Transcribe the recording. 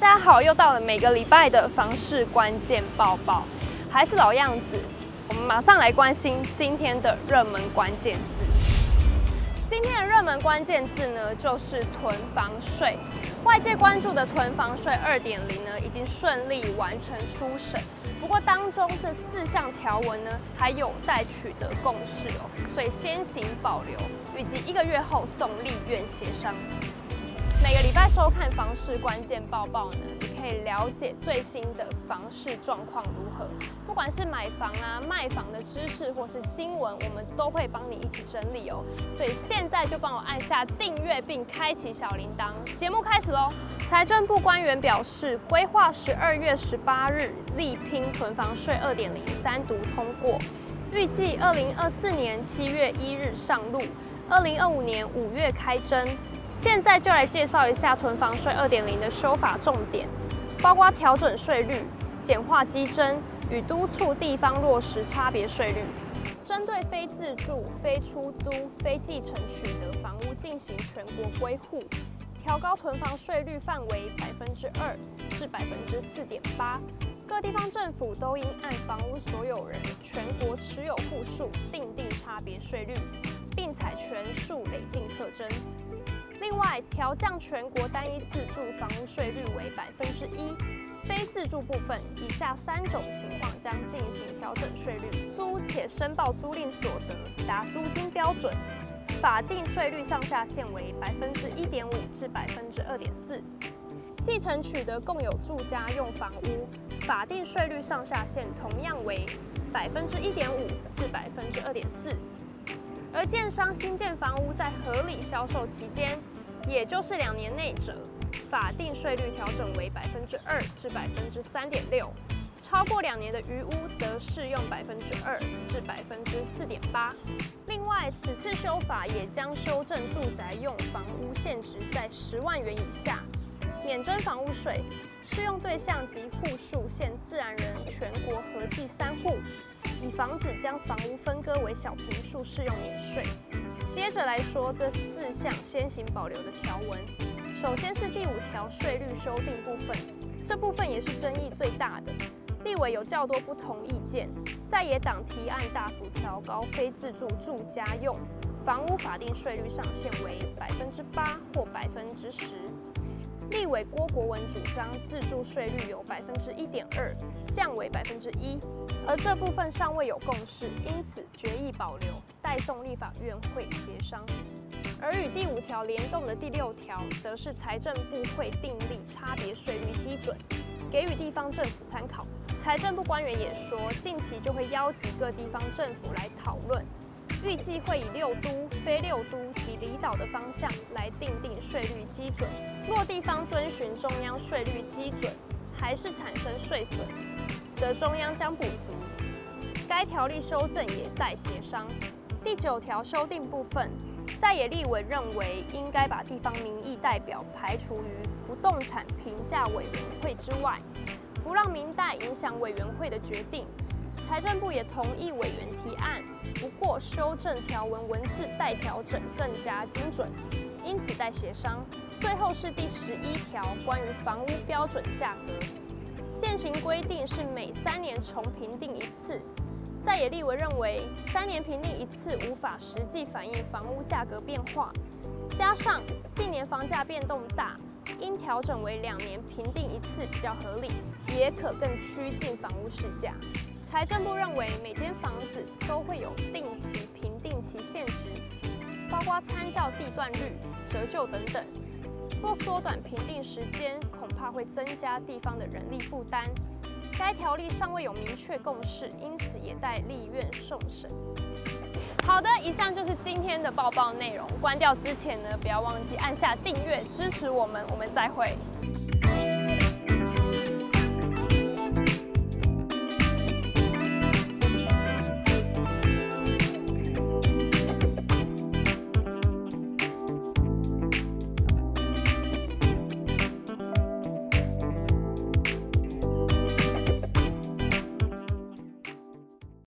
大家好，又到了每个礼拜的房事关键报报，还是老样子，我们马上来关心今天的热门关键字。今天的热门关键字呢，就是囤房税。外界关注的囤房税二点零呢，已经顺利完成初审。不过当中这四项条文呢，还有待取得共识哦，所以先行保留，预计一个月后送立院协商。每个礼拜收看房市关键报报呢，你可以了解最新的房市状况如何。不管是买房啊、卖房的知识或是新闻，我们都会帮你一起整理哦。所以现在就帮我按下订阅并开启小铃铛。节目开始喽！财政部官员表示，规划十二月十八日力拼囤房税二点零三读通过，预计二零二四年七月一日上路，二零二五年五月开征。现在就来介绍一下囤房税二点零的修法重点，包括调整税率、简化基征与督促地方落实差别税率。针对非自住、非出租、非继承取得房屋进行全国归户，调高囤房税率范围百分之二至百分之四点八。各地方政府都应按房屋所有人全国持有户数定定差别税率，并采全数累进特征。另外，调降全国单一自住房屋税率为百分之一，非自住部分以下三种情况将进行调整税率：租且申报租赁所得达租金标准，法定税率上下限为百分之一点五至百分之二点四；继承取得共有住家用房屋，法定税率上下限同样为百分之一点五至百分之二点四。而建商新建房屋在合理销售期间，也就是两年内者，法定税率调整为百分之二至百分之三点六；超过两年的余屋，则适用百分之二至百分之四点八。另外，此次修法也将修正住宅用房屋现值在十万元以下，免征房屋税，适用对象及户数限自然人全国合计三户。以防止将房屋分割为小坪数，适用免税。接着来说这四项先行保留的条文，首先是第五条税率修订部分，这部分也是争议最大的，立委有较多不同意见。在野党提案大幅调高非自住住家用房屋法定税率上限为百分之八或百分之十。立委郭国文主张自住税率由百分之一点二降为百分之一，而这部分尚未有共识，因此决议保留，待送立法院会协商。而与第五条联动的第六条，则是财政部会订立差别税率基准，给予地方政府参考。财政部官员也说，近期就会邀集各地方政府来讨论。预计会以六都、非六都及离岛的方向来订定税率基准。若地方遵循中央税率基准，还是产生税损，则中央将补足。该条例修正也待协商。第九条修订部分，在野立委认为应该把地方民意代表排除于不动产评价委员会之外，不让民代影响委员会的决定。财政部也同意委员提案，修正条文文字待调整更加精准，因此待协商。最后是第十一条，关于房屋标准价格，现行规定是每三年重评定一次，在野立委认为三年评定一次无法实际反映房屋价格变化，加上近年房价变动大，应调整为两年评定一次比较合理，也可更趋近房屋市价。财政部认为，每间房子都会有定期评定期限值，包括参照地段率、折旧等等。若缩短评定时间，恐怕会增加地方的人力负担。该条例尚未有明确共识，因此也待立院送审。好的，以上就是今天的报报内容。关掉之前呢，不要忘记按下订阅支持我们。我们再会。